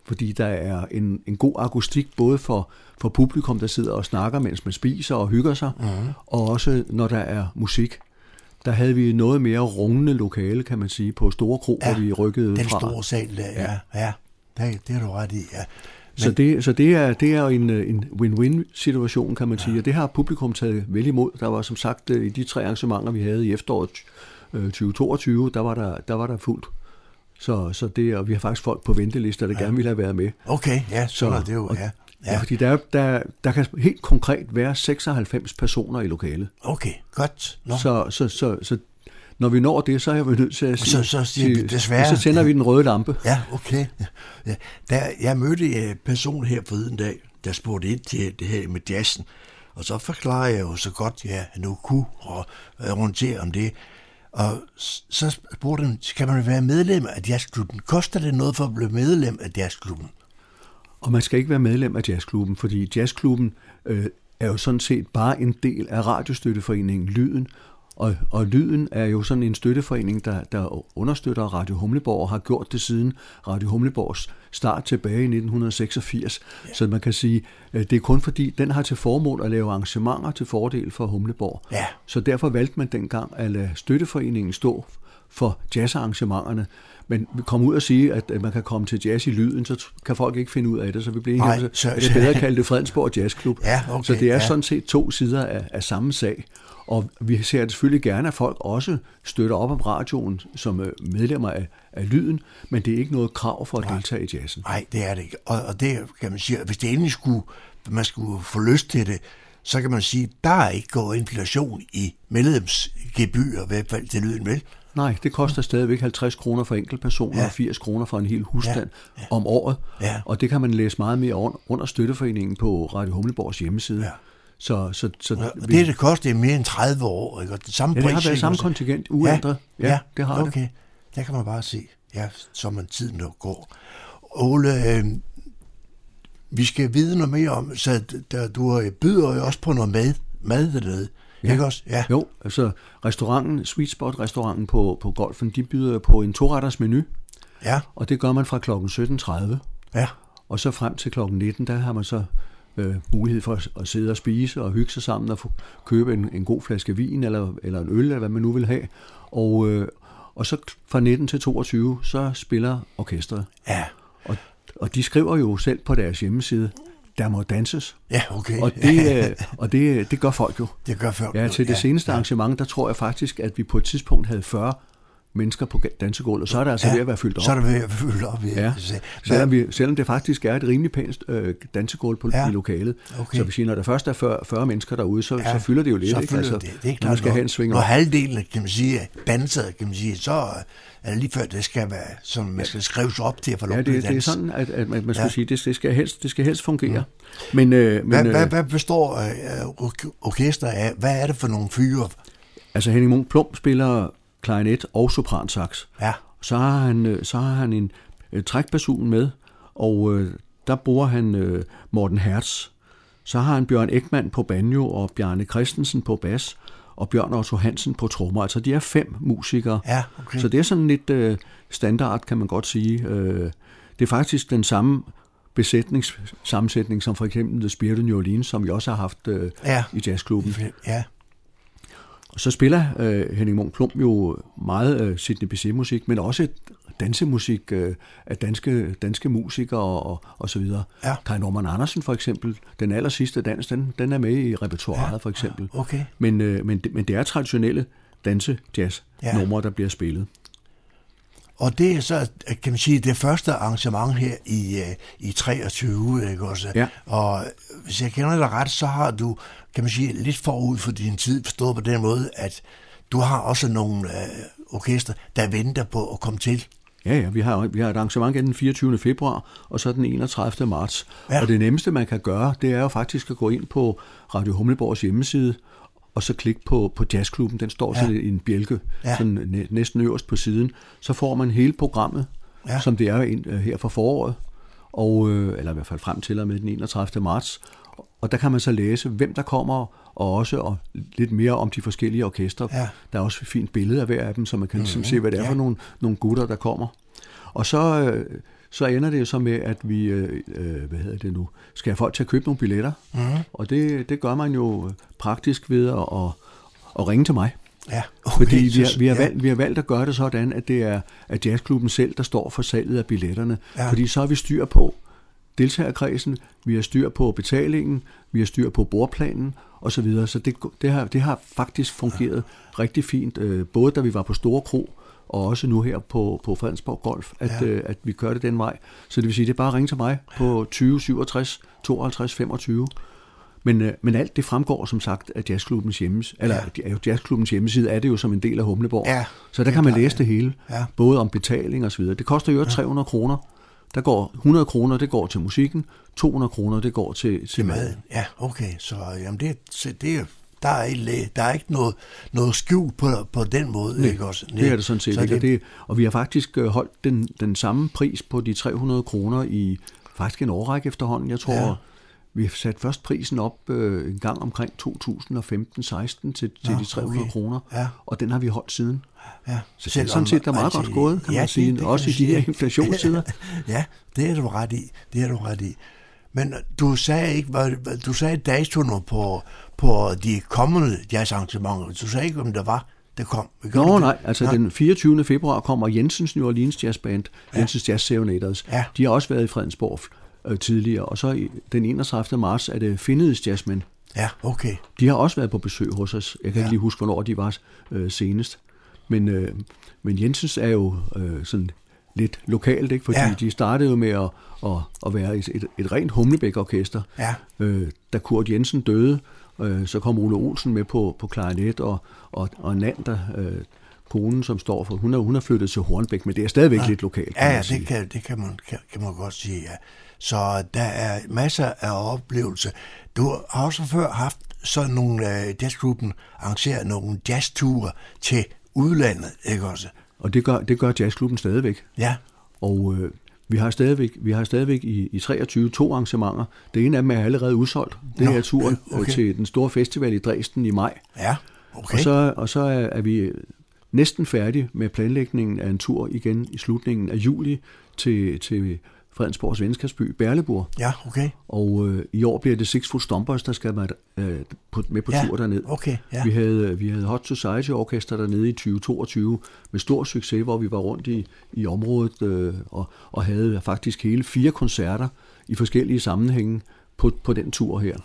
fordi der er en, en god akustik, både for, for publikum, der sidder og snakker, mens man spiser og hygger sig, mm. og også når der er musik der havde vi noget mere rungende lokale, kan man sige, på Store Kro, ja, hvor vi rykkede
den
fra.
Den store sal der, ja. ja. ja. Det, det er du ret i, ja. Men...
Så, det, så det er, det er en, en win-win situation, kan man ja. sige, og det har publikum taget vel imod. Der var som sagt øh, i de tre arrangementer, vi havde i efteråret 2022, øh, der var der, der, var der fuldt. Så, så det, og vi har faktisk folk på ventelister, der ja. gerne ville have været med.
Okay, ja, så, så er det jo, ja.
Ja. ja, fordi der, der, der kan helt konkret være 96 personer i lokalet.
Okay, godt.
No. Så, så, så, så når vi når det, så er vi nødt til at sige,
så, så, siger desværre,
så tænder ja. vi den røde lampe.
Ja, okay. Ja. Der, jeg mødte en person her forleden dag, der spurgte ind til det her med jazzen, og så forklarer jeg jo så godt, ja, nu kunne og orientere om det. Og så spurgte han, kan man være medlem af jazzklubben? Koster det noget for at blive medlem af jazzklubben?
Og man skal ikke være medlem af jazzklubben, fordi jazzklubben øh, er jo sådan set bare en del af radiostøtteforeningen Lyden, Og, og Lyden er jo sådan en støtteforening, der, der understøtter Radio Humleborg og har gjort det siden Radio Humleborgs start tilbage i 1986. Ja. Så man kan sige, at det er kun fordi, den har til formål at lave arrangementer til fordel for Humleborg.
Ja.
Så derfor valgte man dengang at lade støtteforeningen stå for jazzarrangementerne. Men vi kom ud og sige, at man kan komme til jazz i lyden, så kan folk ikke finde ud af det, så vi blev enige om, det er bedre kalde det Fredensborg Jazzklub.
Ja, okay,
så det er
ja.
sådan set to sider af, af samme sag. Og vi ser selvfølgelig gerne, at folk også støtter op om radioen som øh, medlemmer af, af lyden, men det er ikke noget krav for at
Nej.
deltage i jazzen.
Nej, det er det ikke. Og, og det kan man sige, hvis det endelig skulle, man skulle få lyst til det, så kan man sige, at der er ikke gået inflation i medlemsgebyr, i hvert fald til lyden, vel?
Nej, det koster stadigvæk 50 kroner for enkeltpersoner
Ja.
og 80 kroner for en hel husstand
Ja,
ja. om året.
Ja.
Og det kan man læse meget mere under, under støtteforeningen på Radio Humleborgs hjemmeside.
Ja.
Så, så, så
Og det, det koster mere end 30 år, ikke? Og det samme
Ja, det har været samme kontingent, uændret. Ja,
Ja,
det har det.
okay. Der kan man bare se, ja, som man tiden nu går. Ole, øh, vi skal vide noget mere om, så der, du øh, byder jo også på noget mad, mad dernede,
Ja.
ikke også? Ja.
Jo, altså restauranten, Sweet Spot restauranten på, på Golfen, de byder på en toretters menu.
Ja.
Og det gør man fra klokken 17.30.
Ja.
Og så frem til klokken 19, der har man så øh, mulighed for at, at sidde og spise og hygge sig sammen og få, købe en, en god flaske vin eller, eller en øl, eller hvad man nu vil have. Og, øh, og så fra 19 til 22, så spiller orkestret.
Ja.
Og, og de skriver jo selv på deres hjemmeside, der må danses.
Ja, okay.
Og det, øh, og det, det gør folk jo.
Det gør folk
Ja, til det seneste
ja.
arrangement, der tror jeg faktisk, at vi på et tidspunkt havde 40 mennesker på dansegulvet. Så er det altså
Ja,
ved at være fyldt op.
så er det ved at være fyldt op, ja.
Ja. Selvom, vi, selvom det faktisk er et rimelig pænt øh, dansegulv på,
Ja.
i lokalet.
Okay.
Så vi siger, når der først er 40, 40 mennesker derude, så,
Ja,
så fylder det jo lidt.
så
ikke?
fylder det. Det er
når man
klart,
skal have en sving
Når halvdelen, kan man sige, er danser, kan man sige, så er det lige før, det skal være, som man skal skrives op til at få lov
Ja, det, det er sådan, at, at man, man skulle
Ja.
sige, det, det, skal helst, det skal helst fungere. Men, øh, men
Hvad,
øh,
hvad, hvad består øh, ork- orkester af? Hvad er det for nogle fyre?
Altså Henning Munk Plum spiller klarinet og sopransax.
Ja.
Så har han, øh, så har han en øh, trækbasun med, og øh, der bruger han øh, Morten Hertz. Så har han Bjørn Ekman på banjo og Bjarne Christensen på bas og Bjørn Otto Hansen på trommer. Altså de er fem musikere.
Ja, okay.
Så det er sådan lidt øh, standard, kan man godt sige. Øh, det er faktisk den samme besætningssammensætning som for eksempel The Spirit of New Orleans, som vi også har haft øh,
Ja.
i jazzklubben.
Ja.
Og så spiller øh, Henning Munk Plum jo meget øh, Sidney Bechet-musik, men også dansemusik øh, af danske, danske musikere og, og, så videre.
Ja.
Kai Norman Andersen for eksempel, den aller sidste dans, den, den er med i repertoiret
Ja,
for eksempel.
okay.
Men, øh, men, det- men det er traditionelle danse-jazz-numre,
Ja.
der bliver spillet.
Og det er så, kan man sige, det første arrangement her i, øh, i 23, ikke også?
Ja.
Og hvis jeg kender dig ret, så har du, kan man sige, lidt forud for din tid, forstået på den måde, at du har også nogle øh, orkester, der venter på at komme til.
Ja, ja, vi har, vi har et arrangement den 24. februar, og så den 31. marts.
Ja.
Og det nemmeste, man kan gøre, det er jo faktisk at gå ind på Radio Humleborgs hjemmeside, og så klikke på, på jazzklubben. Den står
Ja.
sådan i en bjælke,
Ja.
sådan næ- næsten øverst på siden. Så får man hele programmet,
Ja.
som det er øh, her for foråret, og, øh, eller i hvert fald frem til og med den 31. marts. Og der kan man så læse, hvem der kommer, og også og lidt mere om de forskellige orkestre.
Ja.
Der er også et fint billede af hver af dem, så man kan ligesom
Mhm,
se, hvad det er
ja.
for nogle, nogle gutter, der kommer. Og så, øh, så ender det jo så med, at vi, øh, øh, hvad hedder det nu, skal have folk til at købe nogle billetter.
Mhm.
Og det, det gør man jo praktisk ved at, at, at ringe til mig.
Ja,
Fordi vi har, vi, har
ja.
valgt, vi har valgt at gøre det sådan, at det er at jazzklubben selv, der står for salget af billetterne.
Ja.
Fordi så har vi styr på deltagerkredsen, vi har styr på betalingen, vi har styr på bordplanen osv. Så, videre. så det, det, har, det har faktisk fungeret ja. rigtig fint, øh, både da vi var på Store Kro, og også nu her på, på Fredensborg Golf, at,
Ja.
ja. øh, at vi gør det den vej. Så det vil sige, det er bare at ringe til mig på 20 67 52 25. Men, øh, men alt det fremgår som sagt af jazzklubbens hjemmeside, eller ja. jazzklubbens hjemmeside er det jo som en del af Humleborg.
Ja,
så der kan man læse det hele,
Ja.
både om betaling og så videre. Det koster jo 300 kroner. Der går 100 kroner, det går til musikken, 200 kroner, det går til, til maden.
Maden. Ja, okay. Så jamen det, så det er der er, ikke, der er ikke noget, noget skjult på, på den måde,
Nej,
ikke også?
det er det sådan set
Så
ikke. Og, det, og vi har faktisk øh, holdt den, den samme pris på de 300 kroner i faktisk en årrække efterhånden. Jeg tror,
Ja.
Vi satte først prisen op øh, en gang omkring 2015-16 til, til
Nå,
de 300
okay.
kroner,
Ja.
og den har vi holdt siden.
Ja,
Så det er sådan set der er meget godt gået, kan
ja,
man
det-
sige,
det kan
også
man
i de her inflationstider.
ja, det er du ret i. Det er du ret i. Men du sagde ikke, hvad, du sagde datoerne på, på de kommende jazzarrangementer. Du sagde ikke, om der var, der kom. Du
Nå
det?
nej, altså
Nå.
den 24. februar kommer Jensens New Orleans Jazz Band, ja. Jensens Jazz Serenaders.
Ja.
De har også været i Fredensborg øh, tidligere, og så den 31. marts er det Finnedes Jazzmen.
Ja, okay.
De har også været på besøg hos os. Jeg kan
Ja.
ikke lige huske, hvornår de var øh, senest. Men, øh, men Jensens er jo øh, sådan lidt lokalt, ikke? fordi
Ja.
ja. de startede jo med at, at, at være et, et, et rent Humlebæk-orkester.
Ja.
Øh, da Kurt Jensen døde, øh, så kom Ole Olsen med på, på klarinet, og, og, og Nander, øh, konen, som står for, hun er, hun er flyttet til Hornbæk, men det er stadigvæk lidt lokalt.
Ja, ja, det, kan, det kan, man, kan, kan man godt sige, ja. Så der er masser af oplevelser. Du har også før haft sådan nogle uh, jazzgruppen arrangeret nogle jazzture til udlandet, ikke også?
Og det gør, det gør jazzklubben stadigvæk.
Ja.
Og øh, vi har stadigvæk, vi har stadigvæk i, i 23 to arrangementer. Det ene af dem er allerede udsolgt. Det
Nå,
er turen okay.
okay.
til den store festival i Dresden i maj.
Ja, okay.
Og så, og så er, er vi næsten færdige med planlægningen af en tur igen i slutningen af juli til, til Fredensborgs venskabsby Berleburg.
Ja, okay.
Og øh, i år bliver det Six Foot Stompers, der skal være øh, på, med på
Ja,
tur derned.
okay, ja.
Vi havde, vi havde Hot Society Orkester dernede i 2022 med stor succes, hvor vi var rundt i, i området øh, og, og havde faktisk hele fire koncerter i forskellige sammenhænge på, på den tur her.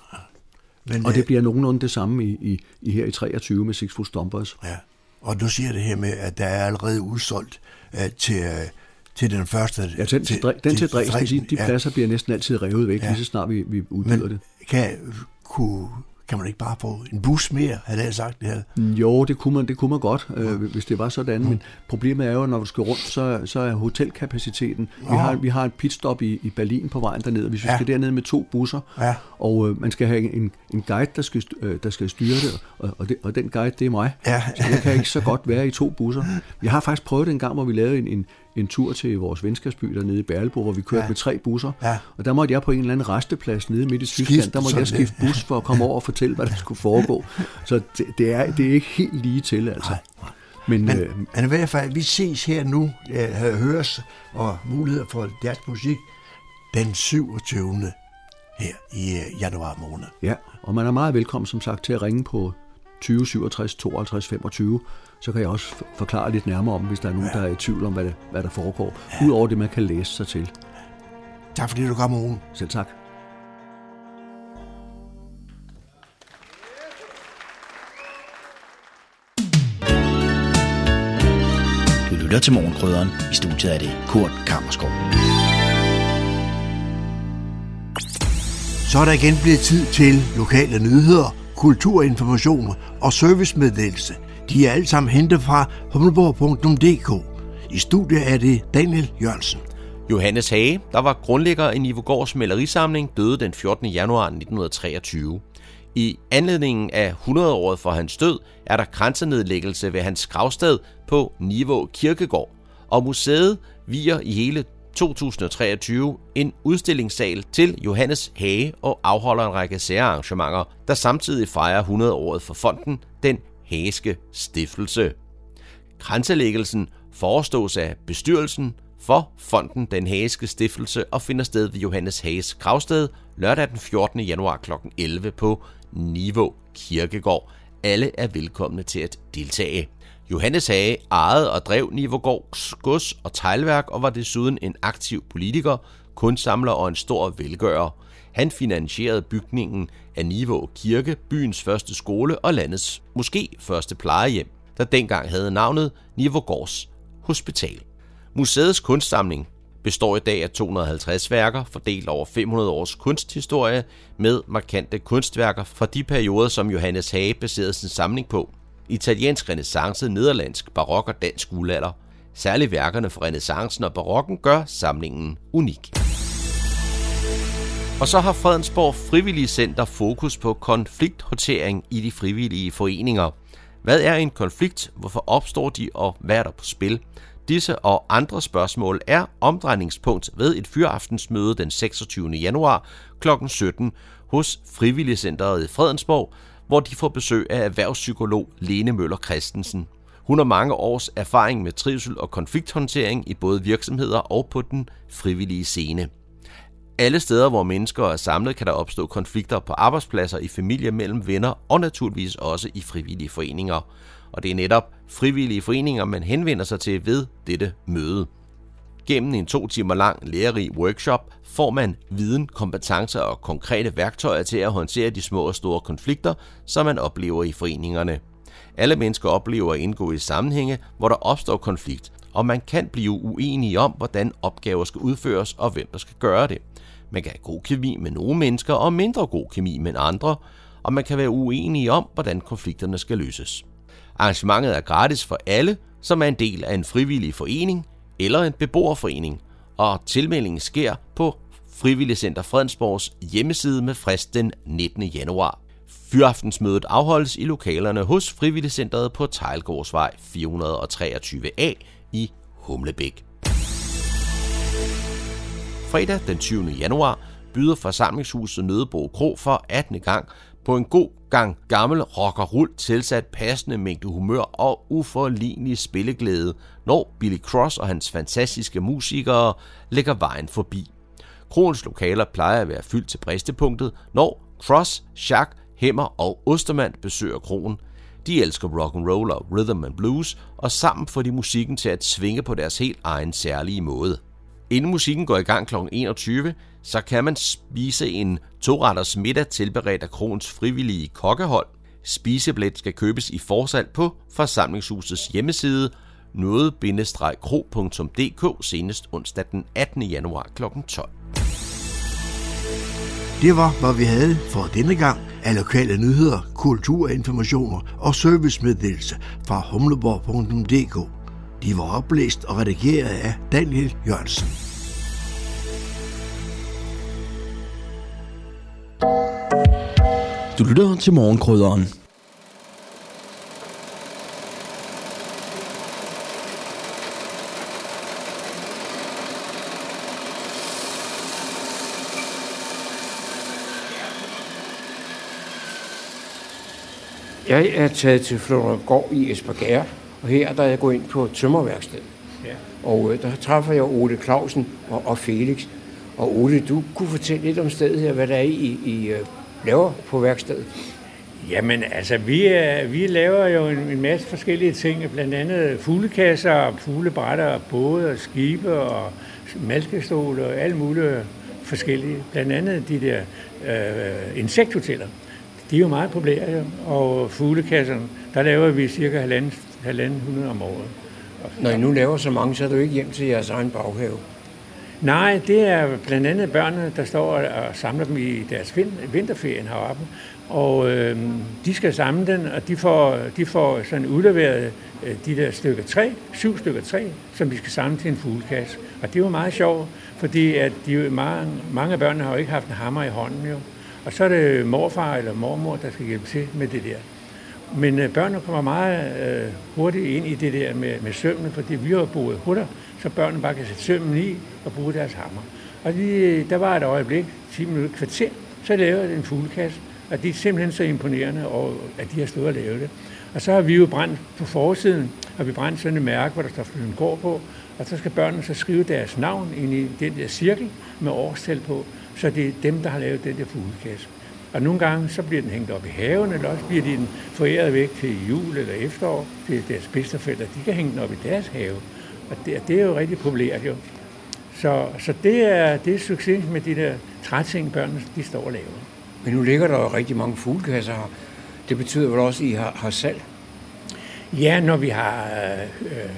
Men,
og
øh,
det bliver nogenlunde det samme i, i, i her i 23 med Six Foot Stompers.
Ja. Og du siger det her med, at der er allerede udsolgt uh, til, uh, til den første...
Ja, den til, Dre- den til Dresden, de, de pladser bliver næsten altid revet væk,
Ja.
ja. lige så snart vi, vi udbyder
Men
det.
kan, kunne, kan man ikke bare få en bus mere, havde jeg sagt det her?
Jo, det kunne man, det kunne man godt, øh, hvis det var sådan, men problemet er jo, når du skal rundt, så, så er hotelkapaciteten. Vi
Nå.
har, vi har et pitstop i, i Berlin på vejen derned, og hvis vi
Ja.
skal derned med to busser,
Ja.
og øh, man skal have en, en guide, der skal, øh, der skal styre det, og, og, det, og den guide, det er mig.
Ja.
Så jeg kan ikke så godt være i to busser. Vi har faktisk prøvet det en gang, hvor vi lavede en, en, en tur til vores venskabsby dernede i Berlebo, hvor vi kørte
Ja.
med tre busser,
Ja.
og der måtte jeg på en eller anden resteplads nede midt i Tyskland, der måtte jeg skifte bus for at komme over og fortælle, hvad der skulle foregå. Så det, det, er, det er ikke helt lige til, altså. Men,
Men,
øh,
men i hvert fald, vi ses her nu, ja, høres og muligheder for jazzmusik den 27. her i øh, januar måned.
ja, og man er meget velkommen, som sagt, til at ringe på 20 67 52 25, så kan jeg også forklare lidt nærmere om, hvis der er nogen, ja. der er i tvivl om, hvad, det, hvad der foregår, ja. udover det, man kan læse sig til.
Tak fordi du kom, Ole.
Selv tak.
Du lytter til Morgenkrydderen. I studiet er det Kurt Kammerskov.
Så er der igen blevet tid til lokale nyheder, kulturinformation og servicemeddelelse. De er alle sammen hentet fra humleborg.dk. I studiet er det Daniel Jørgensen.
Johannes Hage, der var grundlægger i Nivogårds malerisamling, døde den 14. januar 1923. I anledningen af 100-året for hans død er der grænsenedlæggelse ved hans gravsted på Nivå Kirkegård, og museet viger i hele 2023 en udstillingssal til Johannes Hage og afholder en række særarrangementer, der samtidig fejrer 100-året for fonden Den Hageske Stiftelse. Kranselæggelsen forestås af bestyrelsen for fonden Den Hageske Stiftelse og finder sted ved Johannes Hages gravsted lørdag den 14. januar kl. 11 på Niveau Kirkegård. Alle er velkomne til at deltage. Johannes Hage ejede og drev Nivogårds gods og teglværk og var desuden en aktiv politiker, kunstsamler og en stor velgører. Han finansierede bygningen af Nivå Kirke, byens første skole og landets måske første plejehjem, der dengang havde navnet Nivågårds Hospital. Museets kunstsamling består i dag af 250 værker, fordelt over 500 års kunsthistorie, med markante kunstværker fra de perioder, som Johannes Hage baserede sin samling på. Italiensk renaissance, nederlandsk barok og dansk guldalder. Særligt værkerne fra renaissancen og barokken gør samlingen unik. Og så har Fredensborg Frivillige Center fokus på konflikthåndtering i de frivillige foreninger. Hvad er en konflikt? Hvorfor opstår de, og hvad er der på spil? Disse og andre spørgsmål er omdrejningspunkt ved et fyraftensmøde den 26. januar kl. 17 hos Frivilligcenteret i Fredensborg, hvor de får besøg af erhvervspsykolog Lene Møller Christensen. Hun har mange års erfaring med trivsel og konflikthåndtering i både virksomheder og på den frivillige scene. Alle steder, hvor mennesker er samlet, kan der opstå konflikter på arbejdspladser, i familie, mellem venner og naturligvis også i frivillige foreninger. Og det er netop frivillige foreninger, man henvender sig til ved dette møde. Gennem en to timer lang lærerig workshop får man viden, kompetencer og konkrete værktøjer til at håndtere de små og store konflikter, som man oplever i foreningerne. Alle mennesker oplever at indgå i sammenhænge, hvor der opstår konflikt, og man kan blive uenige om, hvordan opgaver skal udføres og hvem der skal gøre det. Man kan have god kemi med nogle mennesker og mindre god kemi med andre, og man kan være uenige om, hvordan konflikterne skal løses. Arrangementet er gratis for alle, som er en del af en frivillig forening eller en beboerforening, og tilmeldingen sker på Frivilligcenter Fredensborgs hjemmeside med frist den 19. januar. Fyraftensmødet afholdes i lokalerne hos Frivilligcenteret på Tejlgårdsvej 423A i Humlebæk. Fredag den 20. januar byder forsamlingshuset Nødebo Kro for 18. gang på en god gang gammel rockerrull tilsat passende mængde humør og uforlignelig spilleglæde, når Billy Cross og hans fantastiske musikere lægger vejen forbi. Kroens lokaler plejer at være fyldt til bristepunktet, når Cross, Schack, Hemmer og Ostermand besøger kroen. De elsker rock and roll og rhythm and blues, og sammen får de musikken til at svinge på deres helt egen særlige måde. Inden musikken går i gang kl. 21, så kan man spise en to-retters middag tilberedt af Krons frivillige kokkehold. Spiseblæt skal købes i forsalg på forsamlingshusets hjemmeside noget-kro.dk senest onsdag den 18. januar kl. 12.
Det var, hvad vi havde for denne gang af lokale nyheder, kulturinformationer og servicemeddelelse fra humleborg.dk. De var oplæst og redigeret af Daniel Jørgensen.
Du lytter til morgenkrydderen.
Jeg er taget til Florengård i Esbjerg, og her der er jeg gået ind på tømmerværkstedet. Ja. Og øh, der træffer jeg Ole Clausen og, og Felix. Og Ole, du kunne fortælle lidt om stedet her, hvad der er I, I øh, laver på værkstedet.
Jamen altså, vi, er, vi laver jo en, en masse forskellige ting, blandt andet fuglekasser, fuglebrætter, både og skibe og malkestole og alle mulige forskellige. Blandt andet de der øh, insekthoteller. De er jo meget populære, jo. og fuglekasserne, der laver vi cirka halvanden, halvanden hundrede om året.
Når I nu laver så mange, så er du ikke hjem til jeres egen baghave.
Nej, det er blandt andet børnene, der står og samler dem i deres vinterferien heroppe. Og øh, de skal samle den, og de får, de får sådan udleveret øh, de der stykker træ, syv stykker træ, som de skal samle til en fuglekasse. Og det er jo meget sjovt, fordi at de, mange, mange af børnene har jo ikke haft en hammer i hånden jo. Og så er det morfar eller mormor, der skal hjælpe til med det der. Men øh, børnene kommer meget øh, hurtigt ind i det der med, med sømmene, fordi vi har boet hutter, så børnene bare kan sætte sømmen i og bruge deres hammer. Og de, øh, der var et øjeblik, 10 minutter, kvarter, så lavede den en fuglekasse, og det er simpelthen så imponerende, og, at de har stået og lavet det. Og så har vi jo brændt på forsiden, og vi brændt sådan et mærke, hvor der står Flyen går på, og så skal børnene så skrive deres navn ind i den der cirkel med årstal på, så det er dem, der har lavet den der fuglekasse. Og nogle gange så bliver den hængt op i haven, eller også bliver den foræret væk til jul eller efterår til deres bedsteforældre. De kan hænge den op i deres have. Og det, det er jo rigtig populært jo. Så, så det, er, det er succes med de der træting, børnene de står og laver.
Men nu ligger der jo rigtig mange fuglekasser her. Det betyder vel også, at I har, har salg?
Ja, når vi har øh,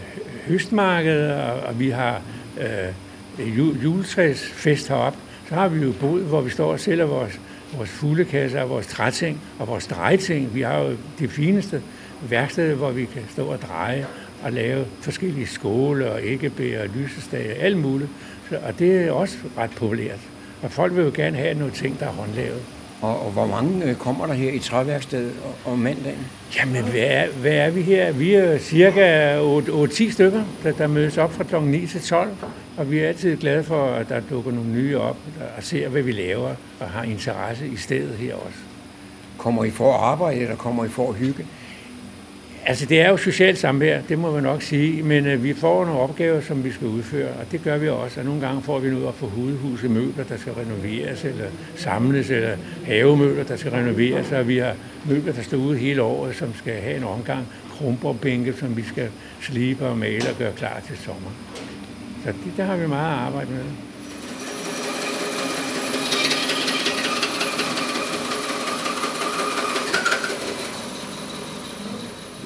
høstmarked, og, og vi har øh, juletræsfest heroppe, så har vi jo boet, hvor vi står og sælger vores, vores fuglekasser, vores træting og vores drejeting. Vi har jo det fineste værksted, hvor vi kan stå og dreje og lave forskellige skåle og æggebær og lysestage, alt muligt. Så, og det er også ret populært. Og folk vil jo gerne have nogle ting, der er håndlavet.
Og, og hvor mange øh, kommer der her i træværkstedet om mandagen?
Jamen, hvad er, hvad er vi her? Vi er cirka 8-10 stykker, der, der mødes op fra kl. 9 til 12. Og vi er altid glade for, at der dukker nogle nye op og ser, hvad vi laver og har interesse i stedet her også.
Kommer I for at arbejde, eller kommer I for at hygge?
Altså, det er jo socialt samvær, det må man nok sige, men øh, vi får nogle opgaver, som vi skal udføre, og det gør vi også. Og nogle gange får vi noget op for hovedhuset, møbler, der skal renoveres, eller samles, eller havemøbler, der skal renoveres, og vi har møbler, der står ude hele året, som skal have en omgang, krumperbænke, som vi skal slibe og male og gøre klar til sommer. Så det, der har vi meget at arbejde med.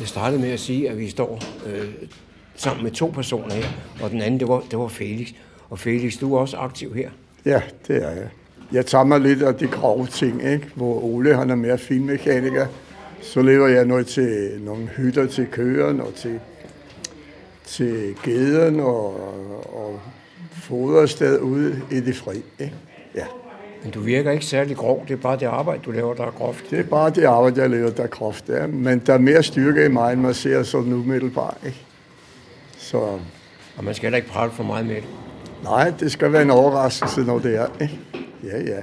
Jeg startede med at sige, at vi står øh, sammen med to personer her, og den anden, det var, det var Felix. Og Felix, du er også aktiv her.
Ja, det er jeg. Jeg tager mig lidt af de grove ting, ikke? hvor Ole han er mere finmekaniker. Så lever jeg noget til nogle hytter til køren og til, til geden og, og fodersted ude i det fri. Ikke? Ja.
Men du virker ikke særlig grov. Det er bare det arbejde, du laver, der er groft.
Det er bare det arbejde, jeg laver, der er groft. Ja. Men der er mere styrke i mig, end man ser sådan umiddelbart. Ikke? Så...
Og man skal heller ikke prale for meget med det.
Nej, det skal være en overraskelse, når det er. Ikke? Ja, ja.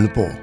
Radio Humleborg,